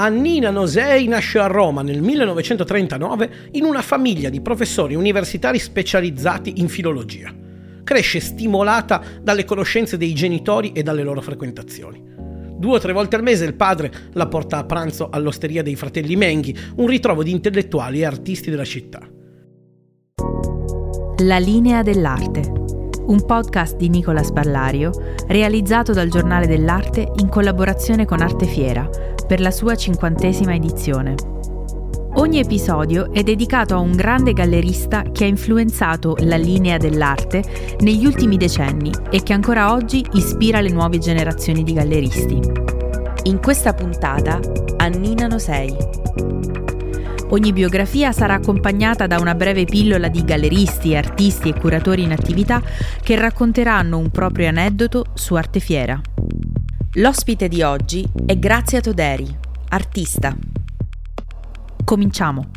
Annina Nosei nasce a Roma nel 1939 in una famiglia di professori universitari specializzati in filologia. Cresce stimolata dalle conoscenze dei genitori e dalle loro frequentazioni. Due o tre volte al mese il padre la porta a pranzo all'osteria dei fratelli Menghi, un ritrovo di intellettuali e artisti della città. La linea dell'arte un podcast di Nicola Spallario, realizzato dal Giornale dell'Arte in collaborazione con Arte Fiera, per la sua cinquantesima edizione. Ogni episodio è dedicato a un grande gallerista che ha influenzato la linea dell'arte negli ultimi decenni e che ancora oggi ispira le nuove generazioni di galleristi. In questa puntata Annina Sei. Ogni biografia sarà accompagnata da una breve pillola di galleristi, artisti e curatori in attività che racconteranno un proprio aneddoto su Arte Fiera. L'ospite di oggi è Grazia Toderi, artista. Cominciamo.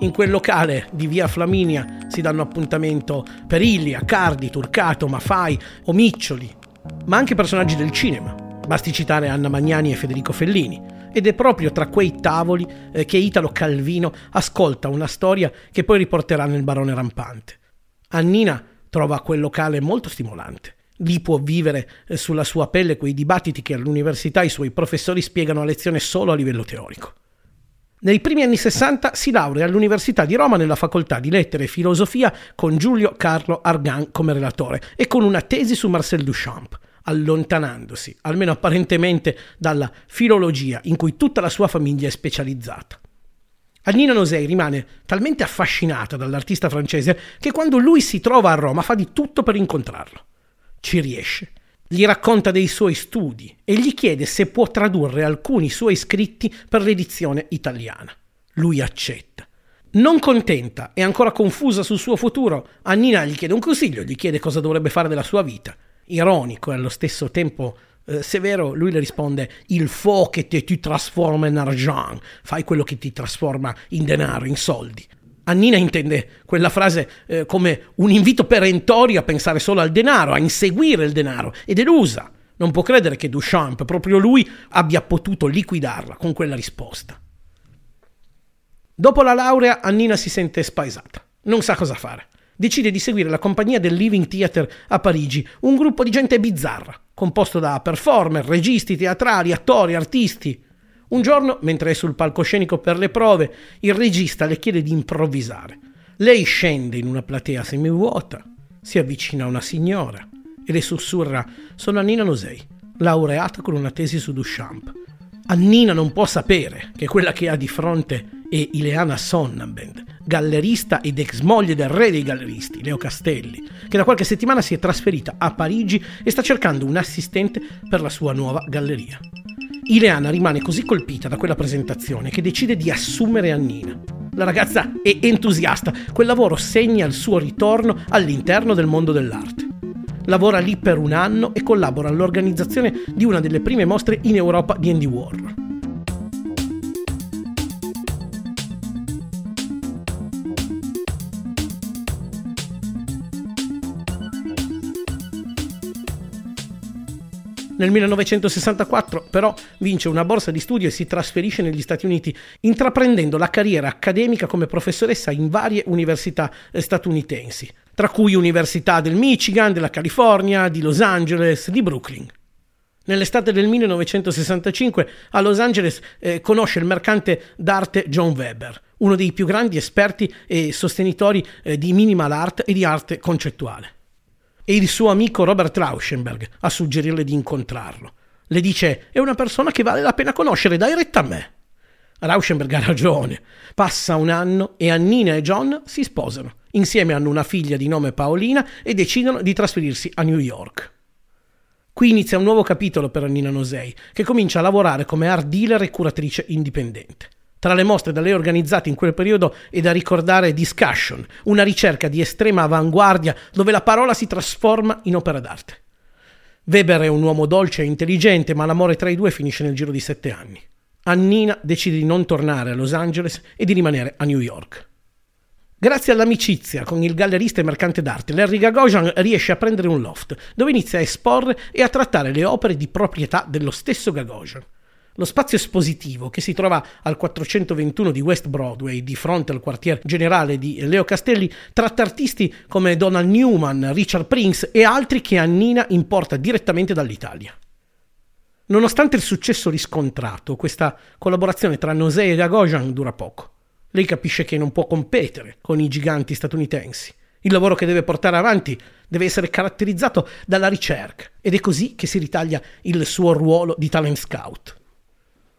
In quel locale di via Flaminia si danno appuntamento Perilli, Accardi, Turcato, Mafai, Omiccioli, ma anche personaggi del cinema. Basti citare Anna Magnani e Federico Fellini ed è proprio tra quei tavoli eh, che Italo Calvino ascolta una storia che poi riporterà nel Barone Rampante. Annina trova quel locale molto stimolante. Lì può vivere eh, sulla sua pelle quei dibattiti che all'università i suoi professori spiegano a lezione solo a livello teorico. Nei primi anni 60 si laurea all'Università di Roma nella facoltà di lettere e filosofia con Giulio Carlo Argan come relatore e con una tesi su Marcel Duchamp allontanandosi, almeno apparentemente, dalla filologia in cui tutta la sua famiglia è specializzata. Annina Nosei rimane talmente affascinata dall'artista francese che quando lui si trova a Roma fa di tutto per incontrarlo. Ci riesce. Gli racconta dei suoi studi e gli chiede se può tradurre alcuni suoi scritti per l'edizione italiana. Lui accetta. Non contenta e ancora confusa sul suo futuro, Annina gli chiede un consiglio, gli chiede cosa dovrebbe fare della sua vita ironico e allo stesso tempo eh, severo, lui le risponde il fo che ti trasforma in argent, fai quello che ti trasforma in denaro, in soldi. Annina intende quella frase eh, come un invito perentorio a pensare solo al denaro, a inseguire il denaro, ed elusa. Non può credere che Duchamp, proprio lui, abbia potuto liquidarla con quella risposta. Dopo la laurea, Annina si sente spaesata, non sa cosa fare decide di seguire la compagnia del Living Theatre a Parigi, un gruppo di gente bizzarra, composto da performer, registi teatrali, attori, artisti. Un giorno, mentre è sul palcoscenico per le prove, il regista le chiede di improvvisare. Lei scende in una platea semivuota, si avvicina a una signora e le sussurra: Sono Annina Nosei, laureata con una tesi su Duchamp. Annina non può sapere che quella che ha di fronte è Ileana Sonnabend, gallerista ed ex moglie del re dei galleristi, Leo Castelli, che da qualche settimana si è trasferita a Parigi e sta cercando un assistente per la sua nuova galleria. Ileana rimane così colpita da quella presentazione che decide di assumere Annina. La ragazza è entusiasta, quel lavoro segna il suo ritorno all'interno del mondo dell'arte. Lavora lì per un anno e collabora all'organizzazione di una delle prime mostre in Europa di Andy Warhol. Nel 1964 però vince una borsa di studio e si trasferisce negli Stati Uniti, intraprendendo la carriera accademica come professoressa in varie università eh, statunitensi, tra cui università del Michigan, della California, di Los Angeles, di Brooklyn. Nell'estate del 1965 a Los Angeles eh, conosce il mercante d'arte John Weber, uno dei più grandi esperti e sostenitori eh, di minimal art e di arte concettuale e il suo amico Robert Rauschenberg a suggerirle di incontrarlo. Le dice: È una persona che vale la pena conoscere, dai retta a me. Rauschenberg ha ragione. Passa un anno e Annina e John si sposano. Insieme hanno una figlia di nome Paolina e decidono di trasferirsi a New York. Qui inizia un nuovo capitolo per Annina Nosei, che comincia a lavorare come art dealer e curatrice indipendente. Tra le mostre da lei organizzate in quel periodo è da ricordare Discussion, una ricerca di estrema avanguardia dove la parola si trasforma in opera d'arte. Weber è un uomo dolce e intelligente, ma l'amore tra i due finisce nel giro di sette anni. Annina decide di non tornare a Los Angeles e di rimanere a New York. Grazie all'amicizia con il gallerista e mercante d'arte, Larry Gagosian riesce a prendere un loft, dove inizia a esporre e a trattare le opere di proprietà dello stesso Gagosian. Lo spazio espositivo, che si trova al 421 di West Broadway, di fronte al quartier generale di Leo Castelli, tratta artisti come Donald Newman, Richard Prince e altri che Annina importa direttamente dall'Italia. Nonostante il successo riscontrato, questa collaborazione tra Nosei e Gagosian dura poco. Lei capisce che non può competere con i giganti statunitensi. Il lavoro che deve portare avanti deve essere caratterizzato dalla ricerca ed è così che si ritaglia il suo ruolo di talent scout.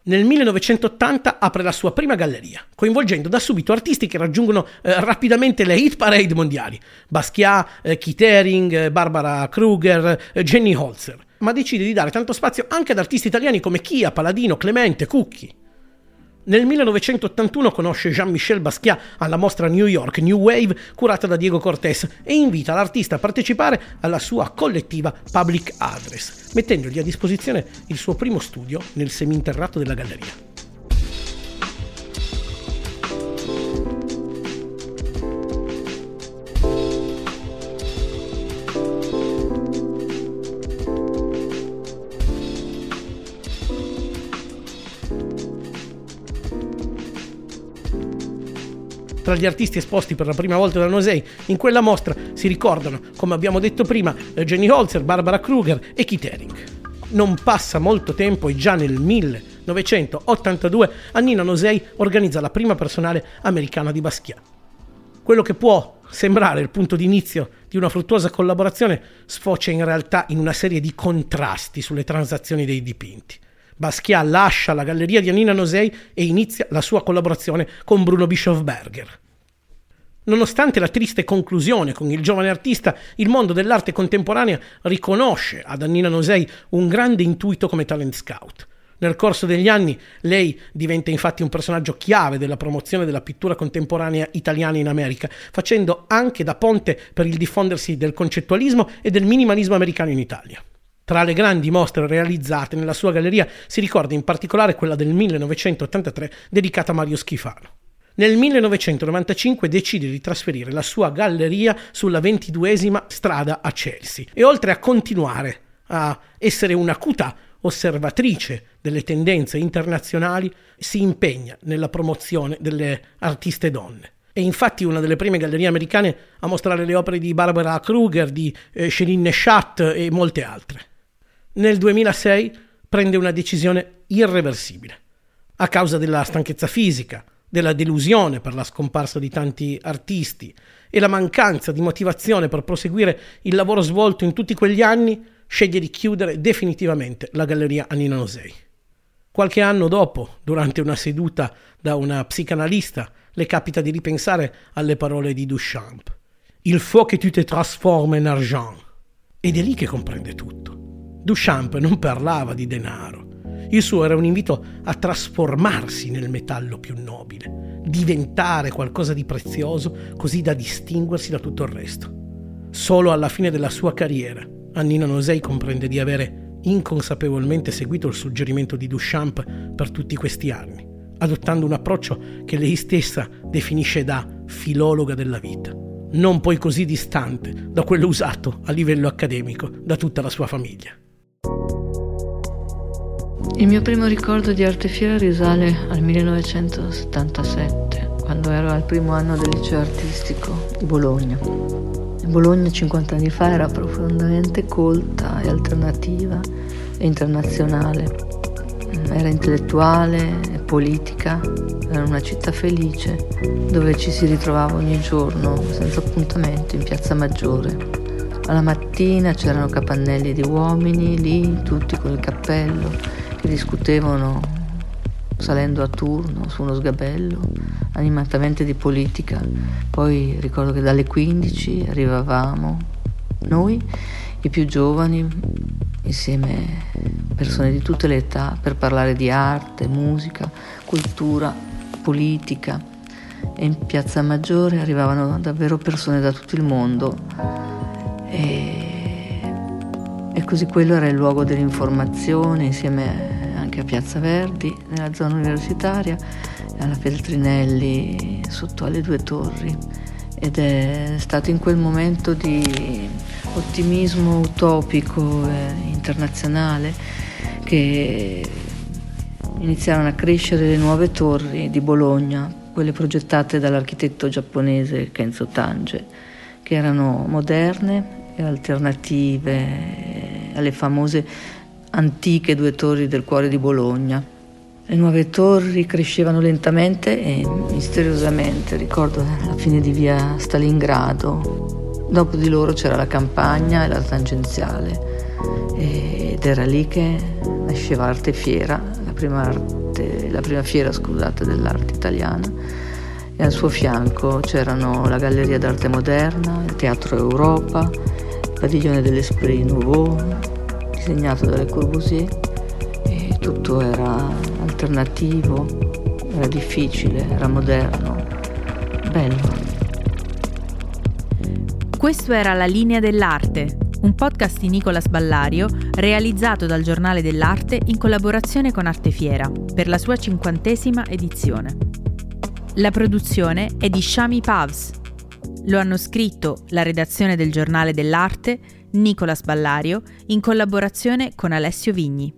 Nel 1980 apre la sua prima galleria, coinvolgendo da subito artisti che raggiungono eh, rapidamente le hit parade mondiali. Basquiat, eh, Keith Haring, eh, Barbara Kruger, eh, Jenny Holzer. Ma decide di dare tanto spazio anche ad artisti italiani come Chia, Paladino, Clemente, Cucchi. Nel 1981 conosce Jean-Michel Basquiat alla mostra New York New Wave curata da Diego Cortés e invita l'artista a partecipare alla sua collettiva Public Address, mettendogli a disposizione il suo primo studio nel seminterrato della galleria. Tra gli artisti esposti per la prima volta da Nosei in quella mostra si ricordano, come abbiamo detto prima, Jenny Holzer, Barbara Kruger e Keith Haring. Non passa molto tempo e già nel 1982 Annina Nosei organizza la prima personale americana di Basquiat. Quello che può sembrare il punto d'inizio di una fruttuosa collaborazione sfocia in realtà in una serie di contrasti sulle transazioni dei dipinti. Basquiat lascia la galleria di Anina Nosei e inizia la sua collaborazione con Bruno Bischofberger. Nonostante la triste conclusione con il giovane artista, il mondo dell'arte contemporanea riconosce ad Annina Nosei un grande intuito come talent scout. Nel corso degli anni lei diventa infatti un personaggio chiave della promozione della pittura contemporanea italiana in America, facendo anche da ponte per il diffondersi del concettualismo e del minimalismo americano in Italia. Tra le grandi mostre realizzate nella sua galleria si ricorda in particolare quella del 1983 dedicata a Mario Schifano. Nel 1995 decide di trasferire la sua galleria sulla ventiduesima strada a Chelsea e oltre a continuare a essere un'acuta osservatrice delle tendenze internazionali, si impegna nella promozione delle artiste donne. È infatti una delle prime gallerie americane a mostrare le opere di Barbara Kruger, di eh, Céline Nechat e molte altre nel 2006 prende una decisione irreversibile, a causa della stanchezza fisica, della delusione per la scomparsa di tanti artisti e la mancanza di motivazione per proseguire il lavoro svolto in tutti quegli anni, sceglie di chiudere definitivamente la galleria Annina Nosei. Qualche anno dopo, durante una seduta da una psicanalista, le capita di ripensare alle parole di Duchamp. Il faut que tu te transformes en argent. Ed è lì che comprende tutto. Duchamp non parlava di denaro. Il suo era un invito a trasformarsi nel metallo più nobile, diventare qualcosa di prezioso così da distinguersi da tutto il resto. Solo alla fine della sua carriera, Annina Nosei comprende di avere inconsapevolmente seguito il suggerimento di Duchamp per tutti questi anni, adottando un approccio che lei stessa definisce da filologa della vita, non poi così distante da quello usato a livello accademico da tutta la sua famiglia. Il mio primo ricordo di Arte Fiera risale al 1977, quando ero al primo anno del liceo artistico di Bologna. Bologna 50 anni fa era profondamente colta e alternativa e internazionale. Era intellettuale e politica, era una città felice dove ci si ritrovava ogni giorno senza appuntamento in Piazza Maggiore. Alla mattina c'erano capannelli di uomini lì, tutti con il cappello, discutevano salendo a turno su uno sgabello, animatamente di politica. Poi ricordo che dalle 15 arrivavamo noi, i più giovani, insieme persone di tutte le età, per parlare di arte, musica, cultura, politica. E in Piazza Maggiore arrivavano davvero persone da tutto il mondo. E e così quello era il luogo dell'informazione insieme anche a Piazza Verdi, nella zona universitaria, alla Feltrinelli, sotto alle due torri. Ed è stato in quel momento di ottimismo utopico e internazionale che iniziarono a crescere le nuove torri di Bologna, quelle progettate dall'architetto giapponese Kenzo Tange, che erano moderne e alternative alle famose antiche due torri del cuore di Bologna. Le nuove torri crescevano lentamente e misteriosamente, ricordo alla fine di via Stalingrado, dopo di loro c'era la campagna e la tangenziale ed era lì che nasceva Arte Fiera, la prima, arte, la prima fiera scusate, dell'arte italiana e al suo fianco c'erano la Galleria d'arte moderna, il Teatro Europa, il Padiglione dell'Esprit Nouveau, disegnato da Le Corbusier e tutto era alternativo, era difficile, era moderno, bello. Questo era La linea dell'arte, un podcast di Nicolas Ballario realizzato dal Giornale dell'Arte in collaborazione con Artefiera per la sua cinquantesima edizione. La produzione è di Shami Pavs. Lo hanno scritto la redazione del Giornale dell'Arte, Nicolas Ballario, in collaborazione con Alessio Vigni.